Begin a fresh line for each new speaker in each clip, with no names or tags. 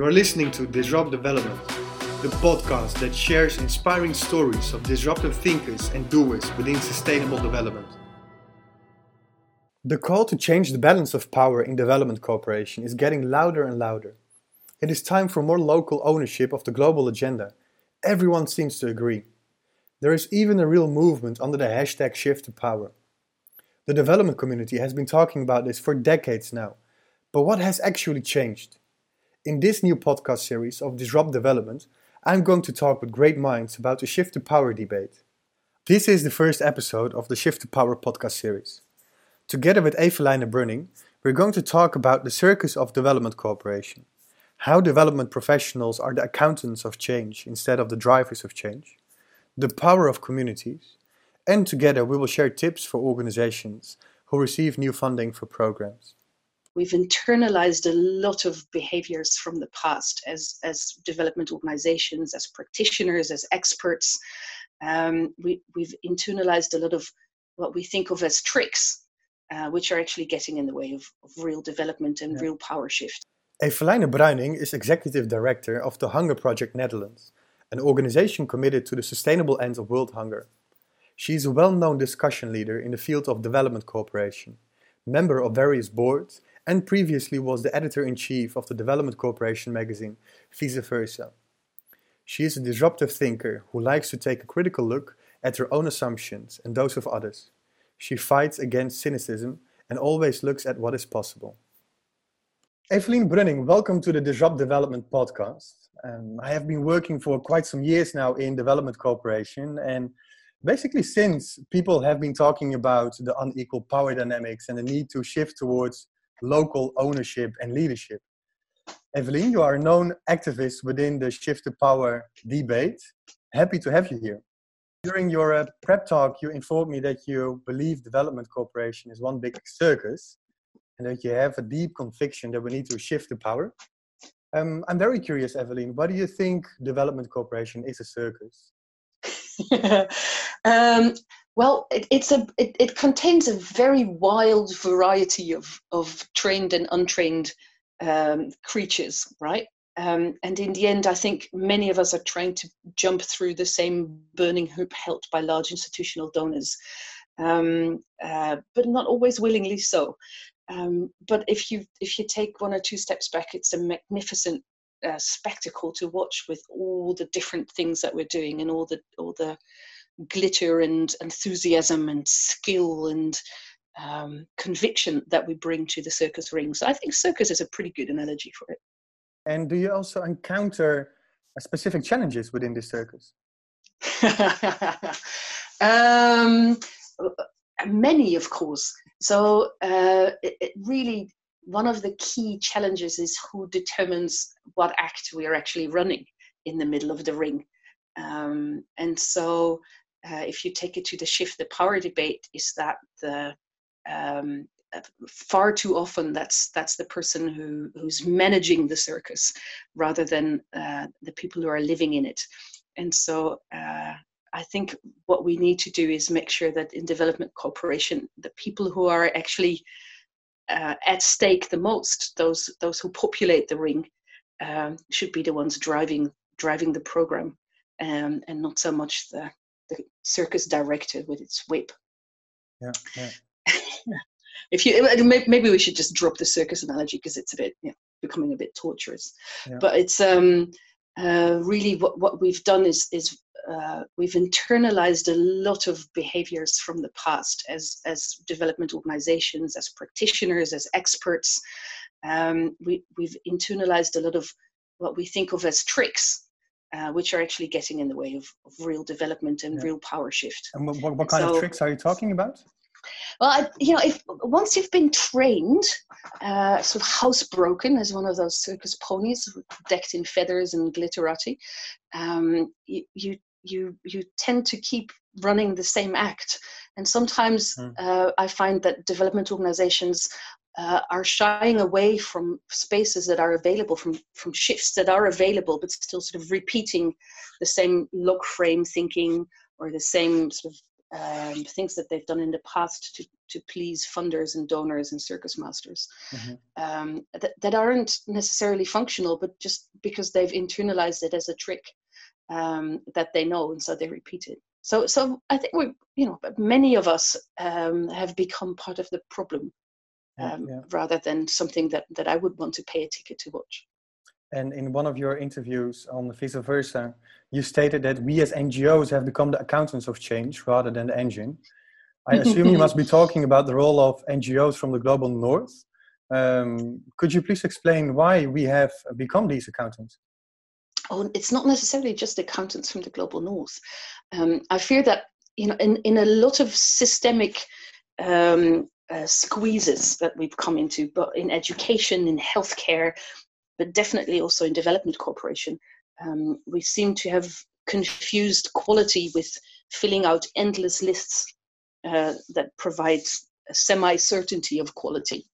You are listening to Disrupt Development, the podcast that shares inspiring stories of disruptive thinkers and doers within sustainable development. The call to change the balance of power in development cooperation is getting louder and louder. It is time for more local ownership of the global agenda. Everyone seems to agree. There is even a real movement under the hashtag shift to power. The development community has been talking about this for decades now. But what has actually changed? In this new podcast series of Disrupt Development, I'm going to talk with great minds about the Shift to Power debate. This is the first episode of the Shift to Power podcast series. Together with Eveline Bruining, we're going to talk about the circus of development cooperation, how development professionals are the accountants of change instead of the drivers of change, the power of communities, and together we will share tips for organizations who receive new funding for programs
we've internalized a lot of behaviors from the past as, as development organizations, as practitioners, as experts. Um, we, we've internalized a lot of what we think of as tricks, uh, which are actually getting in the way of, of real development and yeah. real power shift.
Eveline Bruining is Executive Director of the Hunger Project Netherlands, an organization committed to the sustainable end of world hunger. She is a well known discussion leader in the field of development cooperation, member of various boards, and previously was the editor-in-chief of the development cooperation magazine Vice Versa. She is a disruptive thinker who likes to take a critical look at her own assumptions and those of others. She fights against cynicism and always looks at what is possible. Eveline Bruining, welcome to the Disrupt Development podcast. Um, I have been working for quite some years now in development cooperation, and basically since people have been talking about the unequal power dynamics and the need to shift towards local ownership and leadership. Eveline, you are a known activist within the Shift to Power debate. Happy to have you here. During your uh, prep talk, you informed me that you believe development cooperation is one big circus and that you have a deep conviction that we need to shift to power. Um, I'm very curious, Eveline, why do you think development cooperation is a circus?
um, well, it, it's a it, it contains a very wild variety of of trained and untrained um, creatures, right? Um, and in the end, I think many of us are trying to jump through the same burning hoop held by large institutional donors, um, uh, but not always willingly so. Um, but if you if you take one or two steps back, it's a magnificent uh, spectacle to watch with all the different things that we're doing and all the all the glitter and enthusiasm and skill and um, conviction that we bring to the circus ring. So I think circus is a pretty good analogy for it.
And do you also encounter specific challenges within this circus?
um, many, of course. So uh, it, it really one of the key challenges is who determines what act we are actually running in the middle of the ring. Um, and so uh, if you take it to the shift the power debate, is that the um, far too often that's that's the person who who's managing the circus rather than uh, the people who are living in it. And so uh, I think what we need to do is make sure that in development cooperation, the people who are actually uh, at stake the most, those those who populate the ring, um, should be the ones driving driving the program, um, and not so much the the circus director with its whip.
Yeah. yeah.
if you maybe we should just drop the circus analogy because it's a bit you know, becoming a bit torturous. Yeah. But it's um, uh, really what what we've done is is uh, we've internalized a lot of behaviors from the past as as development organizations, as practitioners, as experts. Um, we we've internalized a lot of what we think of as tricks uh, which are actually getting in the way of, of real development and yeah. real power shift.
And what, what kind so, of tricks are you talking about?
Well, I, you know, if once you've been trained, uh, sort of housebroken as one of those circus ponies decked in feathers and glitterati, um, you, you you you tend to keep running the same act. And sometimes mm. uh, I find that development organizations uh, are shying away from spaces that are available, from, from shifts that are available, but still sort of repeating the same log frame thinking or the same sort of um, things that they've done in the past to, to please funders and donors and circus masters mm-hmm. um, that, that aren't necessarily functional, but just because they've internalized it as a trick um, that they know, and so they repeat it. So, so I think we, you know, many of us um, have become part of the problem um, yeah. rather than something that that I would want to pay a ticket to watch.
And in one of your interviews on Vice Versa, you stated that we as NGOs have become the accountants of change rather than the engine. I assume you must be talking about the role of NGOs from the global north. Um, could you please explain why we have become these accountants?
Oh, it's not necessarily just accountants from the global north. Um, I fear that you know, in, in a lot of systemic um, uh, squeezes that we've come into, but in education, in healthcare, but definitely also in development cooperation, um, we seem to have confused quality with filling out endless lists uh, that provide a semi certainty of quality.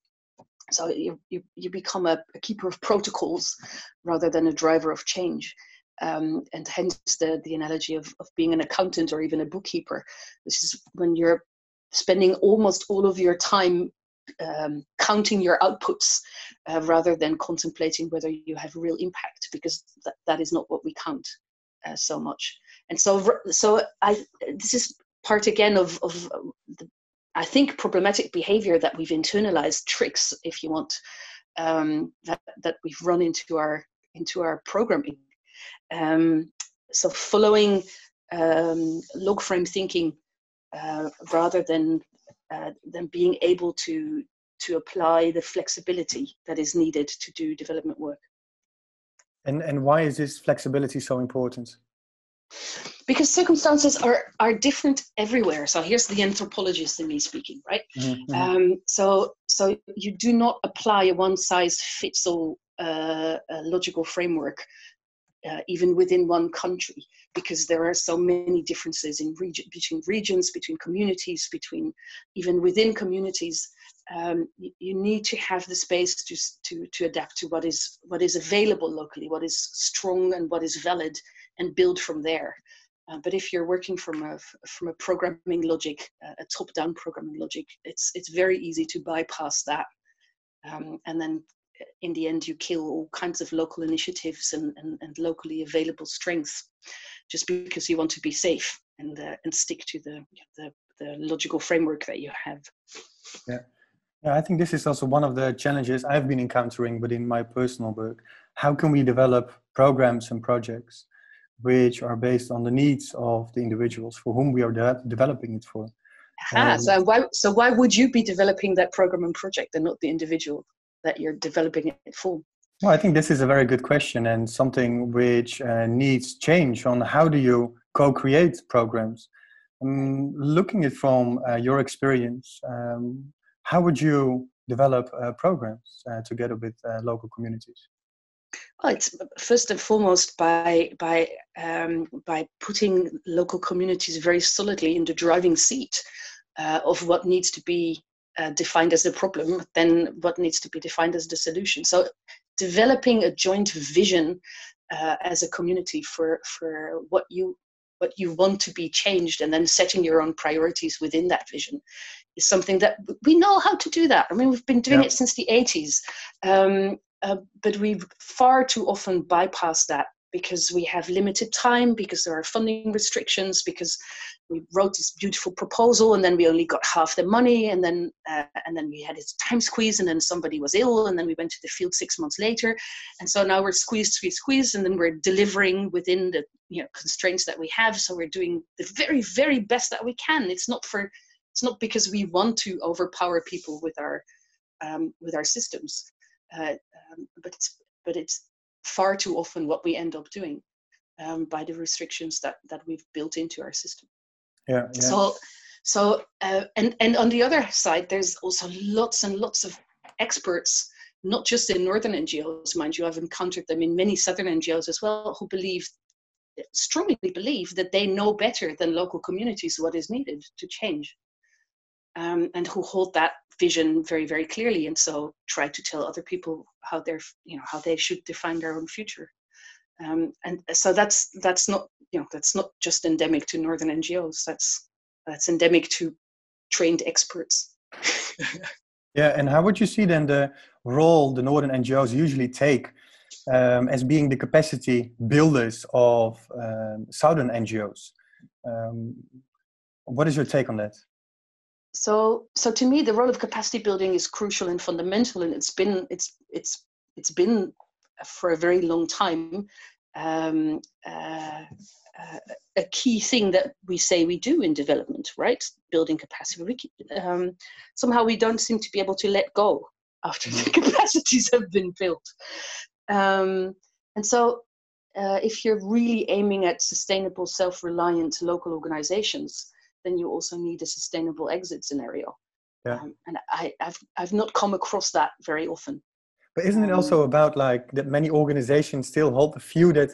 So you, you, you become a, a, keeper of protocols rather than a driver of change. Um, and hence the, the analogy of, of being an accountant or even a bookkeeper. This is when you're spending almost all of your time um, counting your outputs uh, rather than contemplating whether you have real impact because that, that is not what we count uh, so much and so so i this is part again of of the, i think problematic behavior that we've internalized tricks if you want um, that that we've run into our into our programming um, so following um, log frame thinking uh, rather than uh, than being able to to apply the flexibility that is needed to do development work.
And and why is this flexibility so important?
Because circumstances are are different everywhere. So here's the anthropologist in me speaking, right? Mm-hmm. Um, so so you do not apply a one size fits all uh, logical framework uh, even within one country, because there are so many differences in region, between regions, between communities, between even within communities. Um, you, you, need to have the space to, to, to adapt to what is what is available locally, what is strong and what is valid, and build from there. Uh, but if you're working from a from a programming logic, uh, a top-down programming logic, it's it's very easy to bypass that. Um, and then in the end you kill all kinds of local initiatives and, and, and locally available strengths just because you want to be safe and uh, and stick to the, the the logical framework that you have.
Yeah. Yeah i think this is also one of the challenges i've been encountering within my personal work. How can we develop programs and projects which are based on the needs of the individuals for whom we are de- developing it for
um, so why so why would you be developing that program and project and not the individual that you're developing it for?
Well, I think this is a very good question and something which uh, needs change on how do you co-create programs. Um, looking at from uh, your experience, um, how would you develop uh, programs uh, together with uh, local communities?
Well, it's first and foremost by by um, by putting local communities very solidly in the driving seat uh, of what needs to be uh, defined as the problem then what needs to be defined as the solution. So developing a joint vision uh, as a community for for what you what you want to be changed and then setting your own priorities within that vision is something that we know how to do that. I mean we've been doing it since the 80s um, uh, but we far too often bypass that because we have limited time, because there are funding restrictions, because we wrote this beautiful proposal and then we only got half the money, and then uh, and then we had this time squeeze, and then somebody was ill, and then we went to the field six months later, and so now we're squeezed, squeezed, squeezed, and then we're delivering within the you know constraints that we have. So we're doing the very, very best that we can. It's not for it's not because we want to overpower people with our um, with our systems, uh, um, but it's but it's far too often what we end up doing um, by the restrictions that that we've built into our system.
Yeah. yeah.
So so uh, and and on the other side, there's also lots and lots of experts, not just in northern NGOs, mind you. I've encountered them in many southern NGOs as well, who believe strongly believe that they know better than local communities what is needed to change um, and who hold that vision very very clearly and so try to tell other people how they're you know how they should define their own future um, and so that's that's not you know that's not just endemic to northern ngos that's that's endemic to trained experts.
yeah, and how would you see then the role the northern NGOs usually take um, as being the capacity builders of um, southern NGOs? Um, what is your take on that?
So, so to me, the role of capacity building is crucial and fundamental, and it's been it's it's it's been for a very long time um, uh, uh, a key thing that we say we do in development, right? Building capacity. We, um, somehow we don't seem to be able to let go after the capacities have been built. Um, and so, uh, if you're really aiming at sustainable, self reliant local organizations, then you also need a sustainable exit scenario. Yeah. Um, and I, have I've not come across that very often.
But isn't it also um, about like that many organizations still hold the view that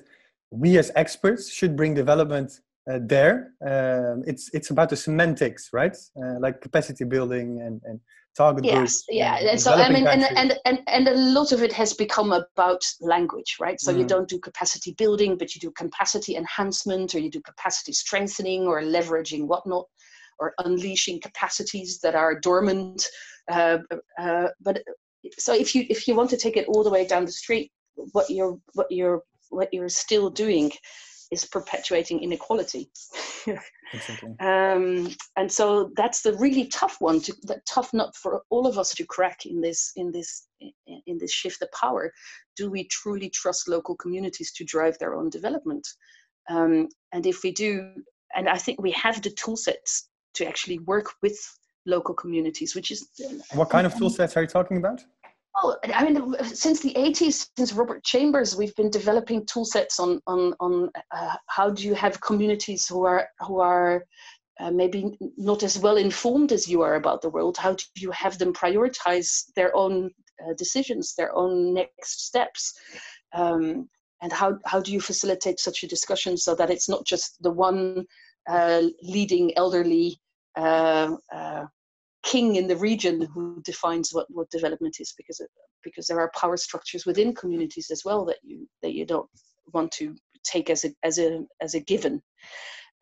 we as experts should bring development uh, there? Um, it's it's about the semantics, right? Uh, like capacity building and, and target
yes,
groups.
yeah. And, and so I mean, and, and and and a lot of it has become about language, right? So mm. you don't do capacity building, but you do capacity enhancement, or you do capacity strengthening, or leveraging whatnot, or unleashing capacities that are dormant. Uh, uh, but so if you if you want to take it all the way down the street, what you're what you're what you're still doing is perpetuating inequality. um, and so that's the really tough one, to, the tough nut for all of us to crack in this in this in this shift of power. Do we truly trust local communities to drive their own development? Um, and if we do, and I think we have the tool sets to actually work with local communities, which is
what kind of tool sets are you talking about?
Oh, I mean, since the 80s, since Robert Chambers, we've been developing tool sets on on on uh, how do you have communities who are who are uh, maybe not as well informed as you are about the world. How do you have them prioritize their own uh, decisions, their own next steps? Um, and how, how do you facilitate such a discussion so that it's not just the one uh, leading elderly uh, uh, king in the region who defines what, what development is because because there are power structures within communities as well that you that you don't want to take as a as a as a given.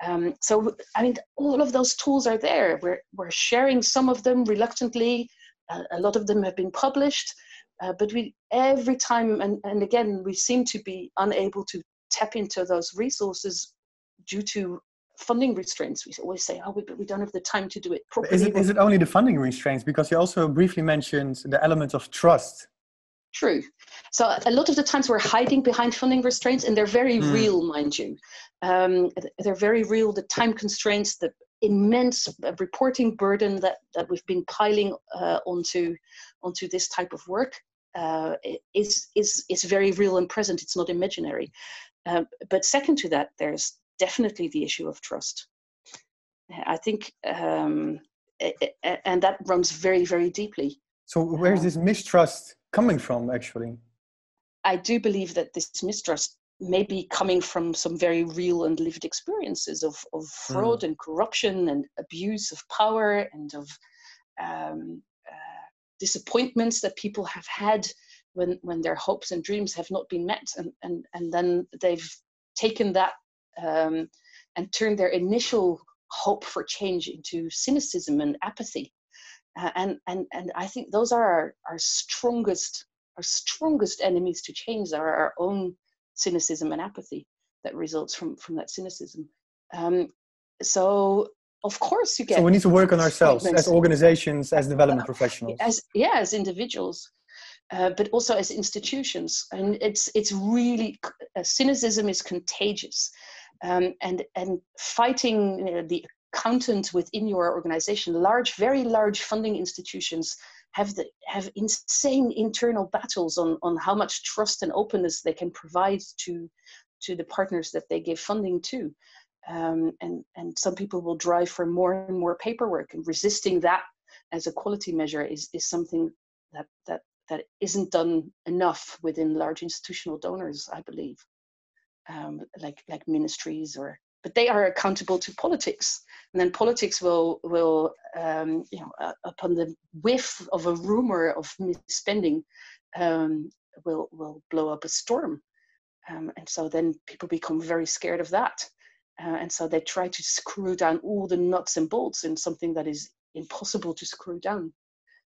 Um, so i mean all of those tools are there. We're, we're sharing some of them reluctantly. Uh, a lot of them have been published. Uh, but we every time and, and again we seem to be unable to tap into those resources due to funding restraints. We always say, oh, we, we don't have the time to do it properly.
Is it, is it only the funding restraints? Because you also briefly mentioned the element of trust.
True. So a lot of the times we're hiding behind funding restraints, and they're very mm. real, mind you. Um, they're very real. The time constraints, the immense reporting burden that, that we've been piling uh, onto onto this type of work uh, is is is very real and present. It's not imaginary. Uh, but second to that, there's definitely the issue of trust. I think, um, and that runs very, very deeply.
So, where's um, this mistrust coming from, actually?
I do believe that this mistrust may be coming from some very real and lived experiences of, of fraud mm. and corruption and abuse of power and of um, uh, disappointments that people have had when, when their hopes and dreams have not been met. And, and, and then they've taken that um, and turn their initial hope for change into cynicism and apathy. Uh, and, and, and I think those are our, our strongest our strongest enemies to change are our own cynicism and apathy that results from, from that cynicism. Um, so of course you get
so we need to work on ourselves as organizations as development professionals
as yeah as individuals uh, but also as institutions and it's it's really uh, cynicism is contagious um, and and fighting you know, the accountant within your organization large very large funding institutions have the have insane internal battles on on how much trust and openness they can provide to to the partners that they give funding to. Um, and and some people will drive for more and more paperwork and resisting that as a quality measure is is something that that that isn't done enough within large institutional donors i believe um, like like ministries or but they are accountable to politics and then politics will will um, you know uh, upon the whiff of a rumor of misspending um, will will blow up a storm um, and so then people become very scared of that Uh, and so they try to screw down all the nuts and bolts in something that is impossible to screw down.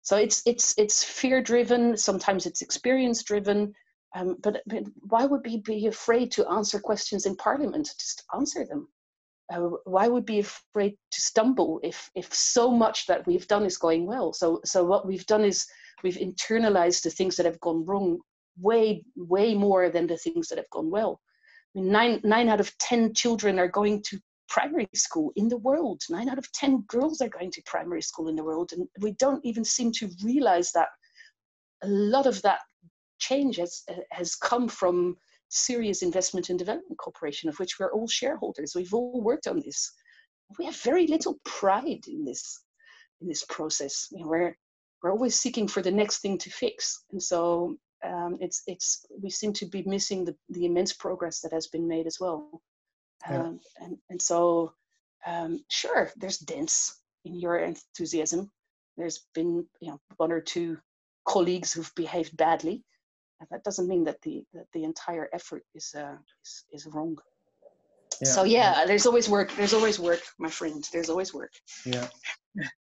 So it's it's it's fear driven. Sometimes it's experience driven. Um, but, but why would we be afraid to answer questions in Parliament? Just answer them. Uh, why would we be afraid to stumble if if so much that we've done is going well? So so what we've done is we've internalized the things that have gone wrong way way more than the things that have gone well. I mean, nine nine out of ten children are going to primary school in the world. Nine out of ten girls are going to primary school in the world, and we don't even seem to realize that a lot of that change has has come from serious investment and development corporation, of which we're all shareholders. We've all worked on this. We have very little pride in this in this process. You know, we're we're always seeking for the next thing to fix, and so um, it's it's we seem to be missing the, the immense progress that has been made as well. Yeah. Um, and and so um, sure, there's dents in your enthusiasm. There's been you know one or two colleagues who've behaved badly, that doesn't mean that the that the entire effort is uh, is, is wrong. Yeah. So yeah, there's always work. There's always work, my friend. There's always work.
Yeah.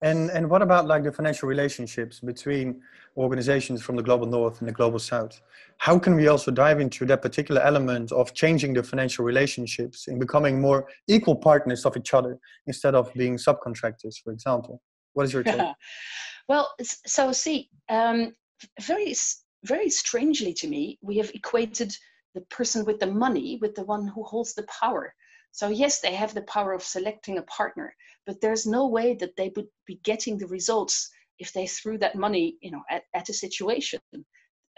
And and what about like the financial relationships between organizations from the global north and the global south? How can we also dive into that particular element of changing the financial relationships and becoming more equal partners of each other instead of being subcontractors, for example? What is your take?
well, so see, um, very very strangely to me, we have equated the person with the money with the one who holds the power. So yes, they have the power of selecting a partner, but there's no way that they would be getting the results if they threw that money, you know, at, at a situation.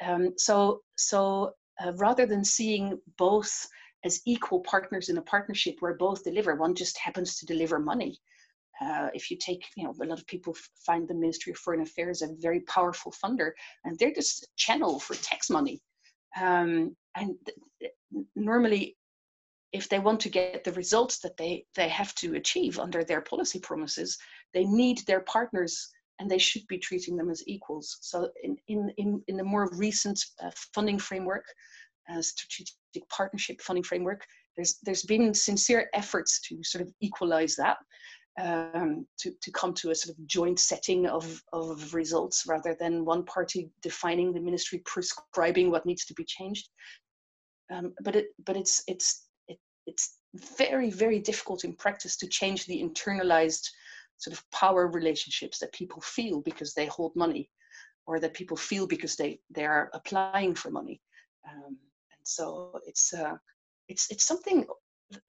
Um, so so uh, rather than seeing both as equal partners in a partnership where both deliver, one just happens to deliver money. Uh, if you take, you know, a lot of people find the Ministry of Foreign Affairs a very powerful funder, and they're just a channel for tax money. Um, and th- normally, if they want to get the results that they they have to achieve under their policy promises, they need their partners, and they should be treating them as equals. So, in in in, in the more recent uh, funding framework, uh, strategic partnership funding framework, there's there's been sincere efforts to sort of equalize that um, to, to come to a sort of joint setting of, of results rather than one party defining the ministry prescribing what needs to be changed. Um, but it but it's it's it, it's very very difficult in practice to change the internalized sort of power relationships that people feel because they hold money or that people feel because they they are applying for money um, and so it's uh, it's it's something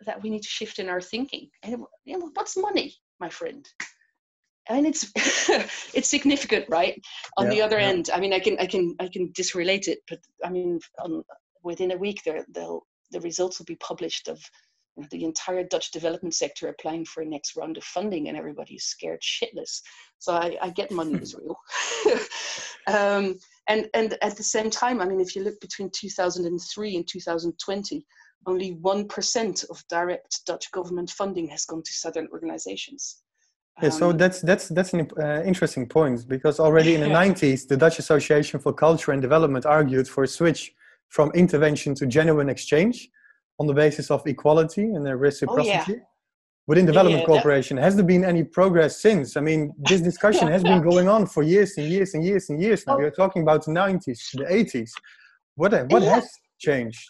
that we need to shift in our thinking. And you know, what's money, my friend? I mean, it's it's significant, right? On yeah, the other yeah. end, I mean, I can I can I can disrelate it, but I mean, um, within a week, there they'll the results will be published of you know, the entire Dutch development sector applying for a next round of funding, and everybody's scared shitless. So I, I get money is real. um, and and at the same time, I mean, if you look between 2003 and 2020 only 1% of direct Dutch government funding has gone to southern organizations.
Yeah, so um, that's that's that's an uh, interesting point because already in the yeah. 90s, the Dutch Association for Culture and Development argued for a switch from intervention to genuine exchange on the basis of equality and reciprocity. Oh, yeah. Within development yeah, cooperation, has there been any progress since? I mean, this discussion has been going on for years and years and years and years now. Oh. We're talking about the 90s, the 80s. What what has changed?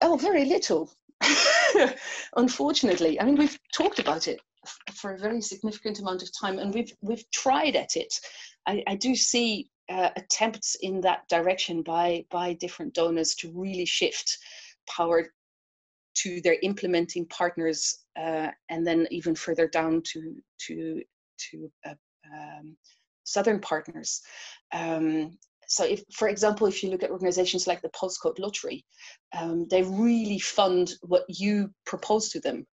Oh, very little. Unfortunately, I mean, we've talked about it for a very significant amount of time, and we've we've tried at it. I, I do see uh, attempts in that direction by by different donors to really shift power to their implementing partners, uh, and then even further down to to to uh, um, southern partners. Um, so if for example if you look at organizations like the postcode lottery um, they really fund what you propose to them.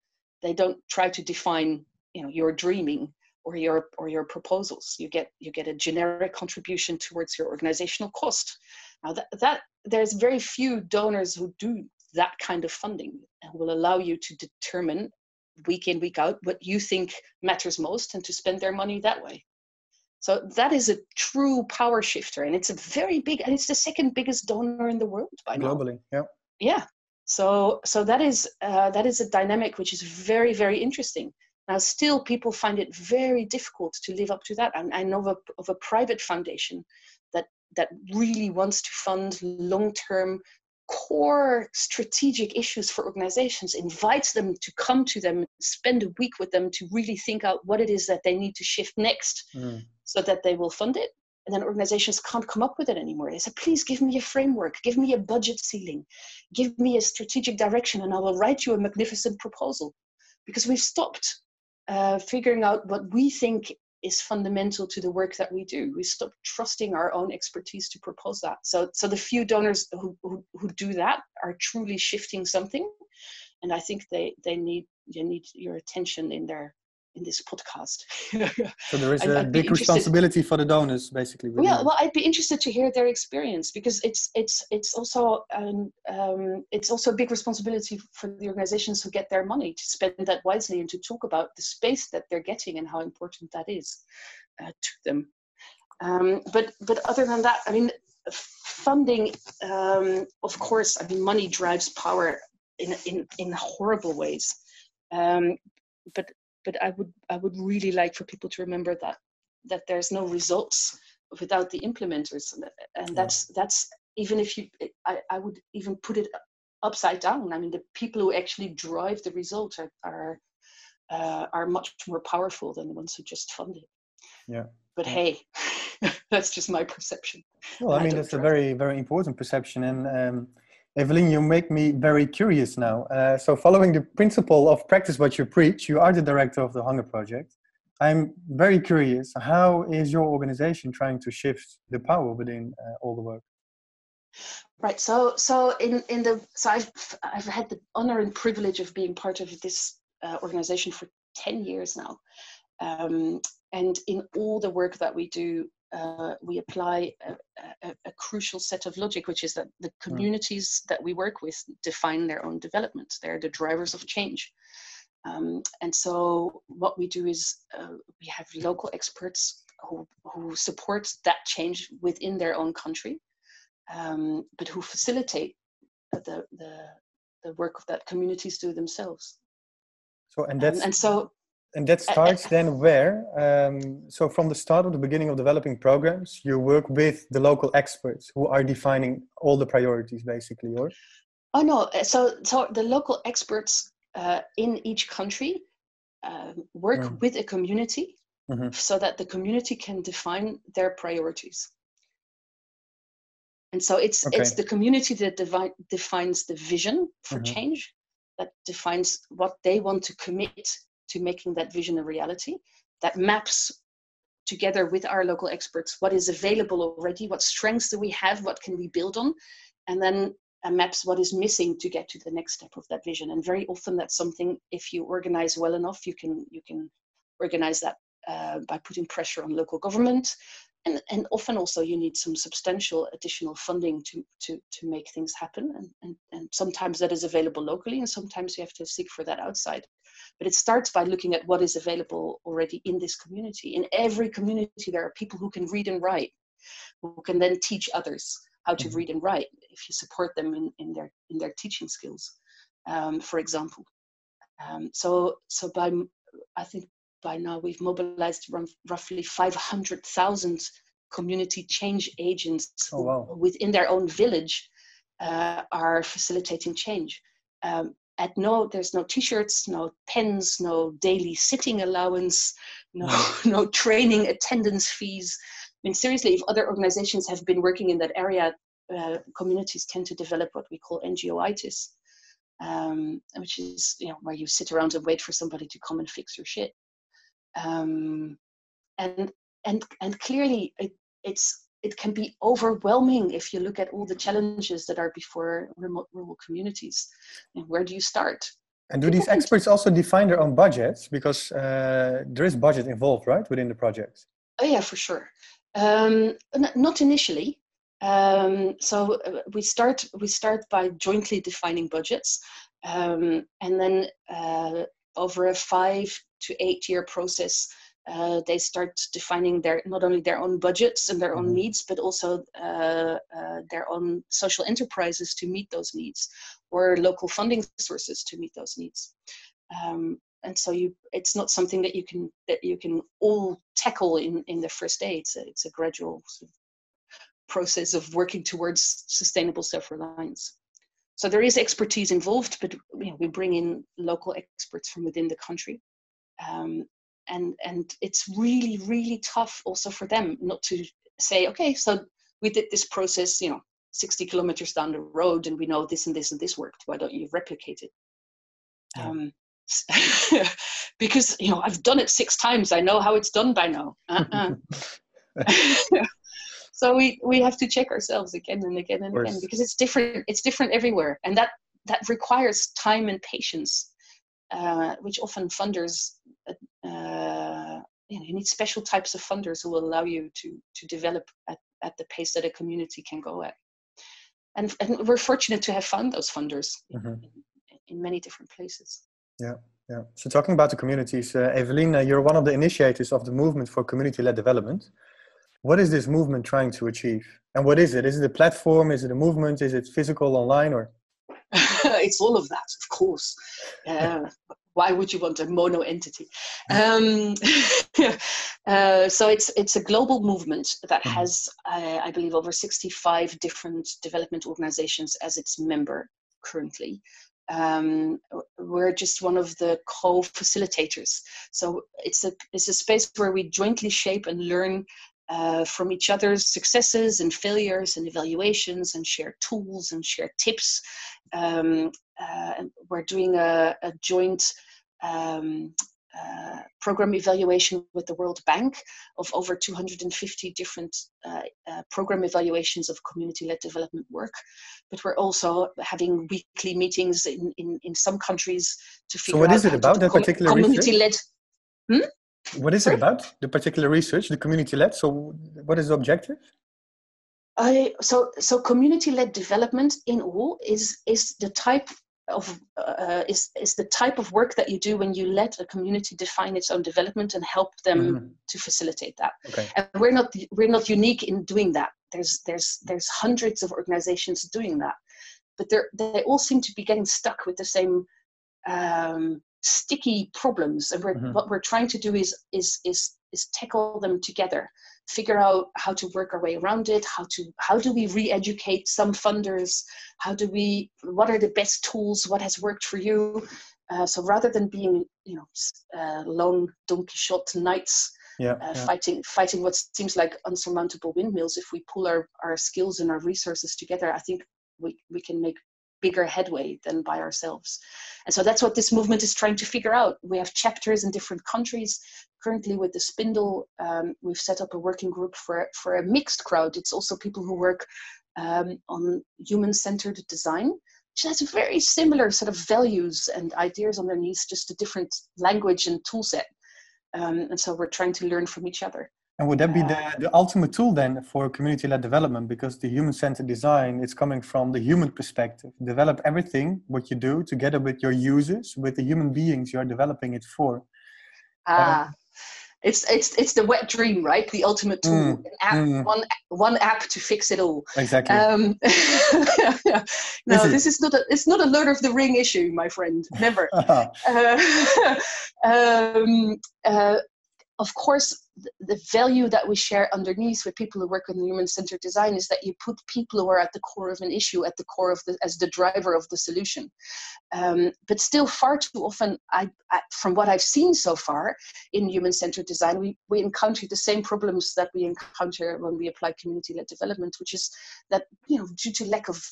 They don't try to define you know your dreaming or your or your proposals. You get you get a generic contribution towards your organizational cost. Now that, that there's very few donors who do that kind of funding and will allow you to determine week in week out what you think matters most and to spend their money that way so that is a true power shifter, and it's a very big, and it's the second biggest donor in the world by
now. Globally, yeah.
Yeah, So, so that is uh, that is a dynamic which is very, very interesting. Now, still, people find it very difficult to live up to that. And I know of a, of a private foundation that that really wants to fund long-term core strategic issues for organizations invites them to come to them spend a week with them to really think out what it is that they need to shift next mm. so that they will fund it. And then organizations can't come up with it anymore. They say please give me a framework. Give me a budget ceiling. Give me a strategic direction and i will write you a magnificent proposal. Because we've stopped uh, figuring out what we think is fundamental to the work that we do. We stop trusting our own expertise to propose that. So, so the few donors who, who, who do that are truly shifting something, and I think they they need they need your attention in their in this podcast.
so there is a I'd big responsibility for the donors, basically.
Yeah, well, I'd be interested to hear their experience because it's it's it's also um, um, it's also a big responsibility for the organizations who get their money to spend that wisely and to talk about the space that they're getting and how important that is uh, to them. Um, but but other than that, I mean, funding, um, of course, I mean, money drives power in in in horrible ways. Um, but but I would I would really like for people to remember that that there's no results without the implementers, and that's yeah. that's even if you I, I would even put it upside down. I mean, the people who actually drive the result are are, uh, are much more powerful than the ones who just fund it.
Yeah.
But hey, that's just my perception.
Well, I mean, that's a very very important perception, and um, Evelyn, you make me very curious now. Uh, so, following the principle of practice what you preach, you are the director of the Hunger Project. I'm very curious. How is your organization trying to shift the power within uh, all the work?
Right. So, so in in the so I've I've had the honor and privilege of being part of this uh, organization for ten years now, um, and in all the work that we do, uh, we apply a, a, a, crucial set of logic, which is that the hmm. communities mm. that we work with define their own development. They're the drivers of change. Um, and so what we do is uh, we have local experts who, who support that change within their own country, um, but who facilitate the, the, the work that communities do themselves.
So, and that's,
um, and so
and that starts then where? Um, so from the start of the beginning of developing programs, you work with the local experts who are defining all the priorities, basically, or?
Oh no! Uh, so so the local experts uh, in each country uh, work mm. with a community, mm-hmm. so that the community can define their priorities. And so it's okay. it's the community that devi- defines the vision for mm-hmm. change, that defines what they want to commit to making that vision a reality that maps together with our local experts what is available already what strengths do we have what can we build on and then uh, maps what is missing to get to the next step of that vision. And very often that's something if you organize well enough you can you can organize that uh, by putting pressure on local government and, and often also you need some substantial additional funding to, to, to make things happen and, and, and sometimes that is available locally and sometimes you have to seek for that outside but it starts by looking at what is available already in this community. In every community, there are people who can read and write, who can then teach others how to mm-hmm. read and write if you support them in, in their in their teaching skills, um, for example. Um, so so by I think by now we've mobilized roughly 500,000 community change agents
oh, wow.
within their own village uh, are facilitating change. Um, at no there's no t-shirts no pens no daily sitting allowance no no training attendance fees i mean seriously if other organizations have been working in that area uh, communities tend to develop what we call ngoitis um, which is you know where you sit around and wait for somebody to come and fix your shit um, and and and clearly it, it's it can be overwhelming if you look at all the challenges that are before remote rural communities. And where do you start?
And do these experts also define their own budgets? Because uh, there is budget involved, right, within the projects?
Oh yeah, for sure. Um, not initially. Um, so uh, we start we start by jointly defining budgets, um, and then uh, over a five to eight year process, uh, they start defining their not only their own budgets and their own mm-hmm. needs, but also uh, uh, their own social enterprises to meet those needs, or local funding sources to meet those needs. Um, and so you, it's not something that you can that you can all tackle in in the first day. It's a, it's a gradual sort of process of working towards sustainable self-reliance. So there is expertise involved, but you know, we bring in local experts from within the country. Um, and and it's really really tough also for them not to say okay so we did this process you know 60 kilometers down the road and we know this and this and this worked why don't you replicate it yeah. um, because you know i've done it six times i know how it's done by now uh-uh. so we we have to check ourselves again and again and again because it's different it's different everywhere. And that that requires time and patience uh, which often funders uh, you know you need special types of funders who will allow you to to develop at, at the pace that a community can go at. And, and we're fortunate to have found those funders mm-hmm. in, in, many different places.
Yeah yeah. So talking about the communities uh, evelyn uh, you're one of the initiators of the movement for community-led development what is this movement trying to achieve and what is it is it a platform is it a movement is it physical online or
it's all of that of course uh, why would you want a mono entity? Um, uh, so it's it's a global movement that mm-hmm. has, uh, I believe, over 65 different development organizations as its member currently. Um, we're just one of the co-facilitators. So it's a it's a space where we jointly shape and learn uh, from each other's successes and failures and evaluations and share tools and share tips. Um, uh, we're doing a, a joint um, uh, program evaluation with the World Bank of over 250 different uh, uh, program evaluations of community-led development work. But we're also having weekly meetings in, in, in some countries to figure
out. So what is it about that particular
community-led?
Hmm? What is it about the particular research, the community-led? So what is the objective?
I, so so community-led development in all is is the type of uh, is is the type of work that you do when you let a community define its own development and help them mm-hmm. to facilitate that. Okay. And we're not we're not unique in doing that. There's there's there's hundreds of organizations doing that, but they they all seem to be getting stuck with the same um, sticky problems. And we're, mm-hmm. what we're trying to do is is is is tackle them together figure out how to work our way around it how to how do we re-educate some funders how do we what are the best tools what has worked for you uh, so rather than being you know uh, lone don quixote knights yeah, uh, yeah. fighting fighting what seems like unsurmountable windmills if we pull our, our skills and our resources together i think we, we can make bigger headway than by ourselves. And so that's what this movement is trying to figure out. We have chapters in different countries. Currently, with the Spindle, um, we've set up a working group for, for a mixed crowd. It's also people who work um, on human centered design, which has very similar sort of values and ideas underneath, just a different language and tool set. Um, and so we're trying to learn from each other.
And would that be the, the ultimate tool then for community-led development? Because the human-centered design is coming from the human perspective. Develop everything, what you do, together with your users, with the human beings you are developing it for.
Ah, um, it's it's it's the wet dream, right? The ultimate tool, mm, app, mm. one one app to fix it all.
Exactly. Um,
no, this is not a it's not a Lord of the Ring issue, my friend. Never. uh, um, uh, of course, the value that we share underneath with people who work in human-centered design is that you put people who are at the core of an issue at the core of the as the driver of the solution. Um, but still, far too often, I, I, from what I've seen so far in human-centered design, we we encounter the same problems that we encounter when we apply community-led development, which is that you know due to lack of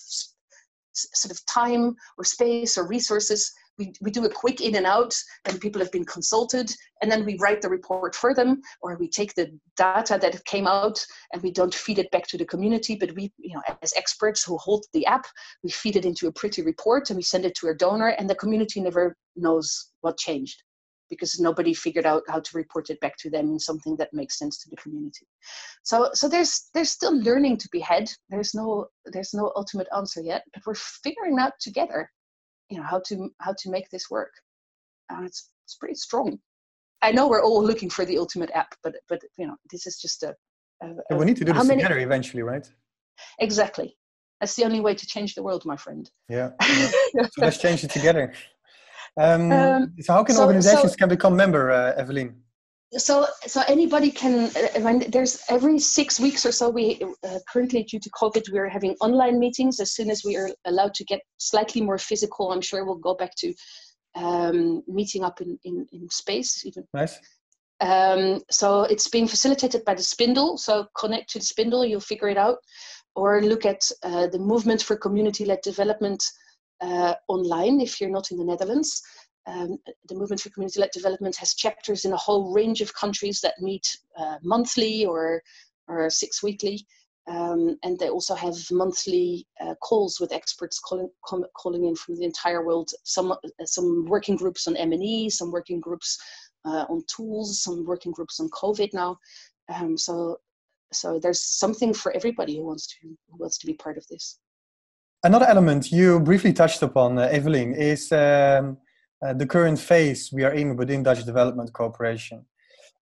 sort of time or space or resources we, we do a quick in and out and people have been consulted and then we write the report for them or we take the data that came out and we don't feed it back to the community but we you know as experts who hold the app we feed it into a pretty report and we send it to a donor and the community never knows what changed because nobody figured out how to report it back to them in something that makes sense to the community. So so there's there's still learning to be had. There's no there's no ultimate answer yet but we're figuring out together you know how to how to make this work and it's it's pretty strong I know we're all looking for the ultimate app, but but you know, this is just a. a,
a we need to do this many, together eventually, right?
Exactly. That's the only way to change the world, my friend.
Yeah. yeah. so let's change it together. Um, um, so how can so, organizations so, can become member, uh, Evelien?
So, so anybody can. Uh, there's every six weeks or so. We uh, currently, due to COVID, we are having online meetings. As soon as we are allowed to get slightly more physical, I'm sure we'll go back to um, meeting up in, in, in space. Even
nice.
Um, so it's being facilitated by the Spindle. So connect to the Spindle, you'll figure it out or look at uh, the movement for community-led development uh, online if you're not in the Netherlands. Um, the movement for community-led development has chapters in a whole range of countries that meet uh, monthly or or six weekly, um, and they also have monthly uh, calls with experts calling com- calling in from the entire world. Some uh, some working groups on M and E, some working groups uh, on tools, some working groups on COVID now. Um, so so there's something for everybody who wants to who wants to be part of this
another element you briefly touched upon uh, evelien is um, uh, the current phase we are in within dutch development cooperation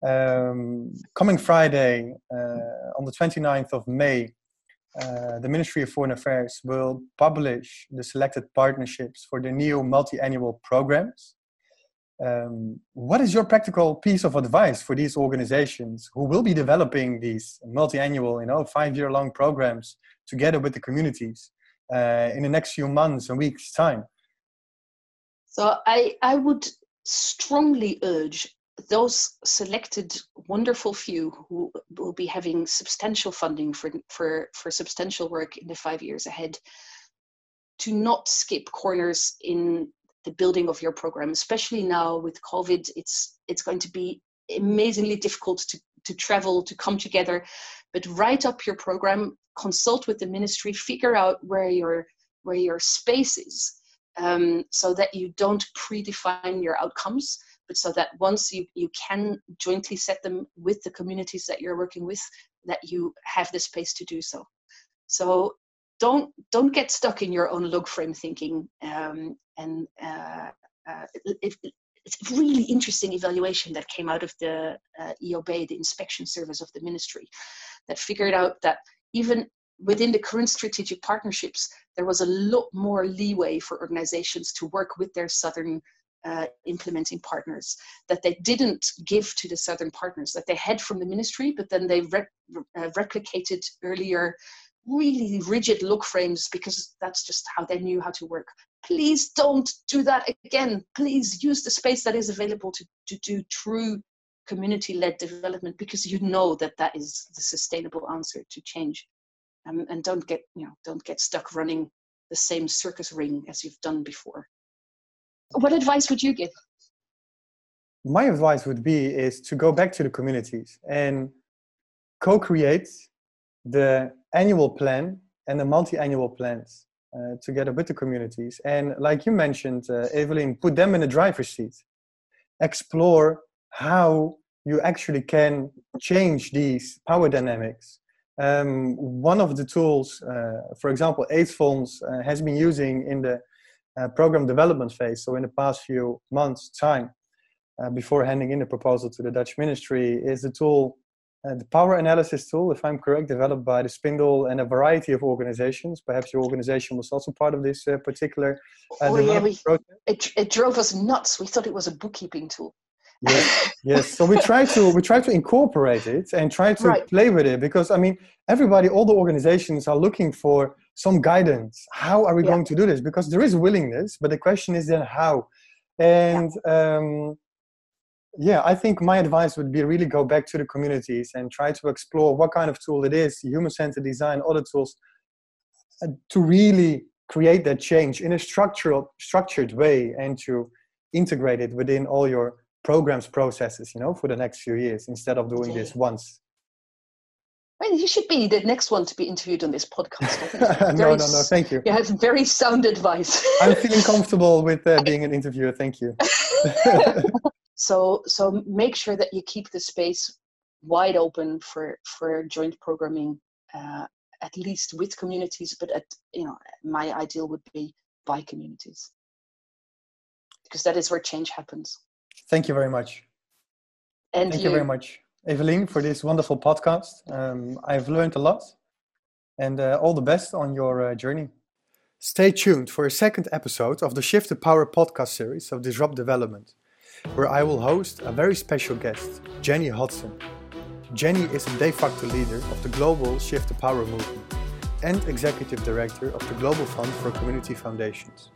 um, coming friday uh, on the 29th of may uh, the ministry of foreign affairs will publish the selected partnerships for the new multi-annual programs um, what is your practical piece of advice for these organizations who will be developing these multi-annual, you know, five-year-long programs together with the communities uh, in the next few months and weeks' time?
So I, I would strongly urge those selected wonderful few who will be having substantial funding for, for, for substantial work in the five years ahead to not skip corners in the building of your program especially now with covid. It's it's going to be amazingly difficult to to travel to come together but write up your program consult with the ministry figure out where your where your space is um, so that you don't predefine your outcomes but so that once you, you can jointly set them with the communities that you're working with that you have the space to do so. So don't don't get stuck in your own log frame thinking um, and uh, uh, it, it, it's a really interesting evaluation that came out of the uh, IOB, the inspection service of the ministry, that figured out that even within the current strategic partnerships, there was a lot more leeway for organizations to work with their southern uh, implementing partners that they didn't give to the southern partners, that they had from the ministry, but then they re- uh, replicated earlier really rigid log frames because that's just how they knew how to work. Please don't do that again. Please use the space that is available to, to do true community led development because you know that that is the sustainable answer to change. Um, and don't get, you know, don't get stuck running the same circus ring as you've done before. What advice would you give?
My advice would be is to go back to the communities and co-create the annual plan and the multi-annual plans uh, together with the communities. And like you mentioned, uh, Evelien, put them in the driver's seat. Explore how you actually can change these power dynamics. Um, one of the tools, uh, for example, AIDS uh, has been using in the uh, program development phase, so in the past few months' time, uh, before handing in the proposal to the Dutch ministry, is the tool uh, the power analysis tool, if I'm correct, developed by the Spindle and a variety of organizations. Perhaps your organization was also part of this uh, particular uh, oh, yeah,
we, it, it drove us nuts. We thought it was a bookkeeping tool.
Yes, yes. So we try to we try to incorporate it and try to right. play with it because I mean everybody, all the organizations are looking for some guidance. How are we yeah. going to do this? Because there is willingness, but the question is then how. And yeah. um, yeah i think my advice would be really go back to the communities and try to explore what kind of tool it is human-centered design other tools uh, to really create that change in a structural structured way and to integrate it within all your programs processes you know for the next few years instead of doing this once
well, you should be the next one to be interviewed on this podcast.
no, no, no. Thank you.
You have very sound advice.
I'm feeling comfortable with uh, being an interviewer. Thank you.
So so make sure that you keep the space wide open for for joint programming, uh, at least with communities. But at you know, my ideal would be by communities because that is where change happens.
Thank you very much.
And
Thank you. you very much, Evelien, for this wonderful podcast. Um, I've learned a lot and uh, all the best on your uh, journey. Stay tuned for a second episode of the Shift the Power podcast series of Disrupt Development, where I will host a very special guest, Jenny Hodson. Jenny is a de facto leader of the global Shift the Power movement and executive director of the Global Fund for Community Foundations.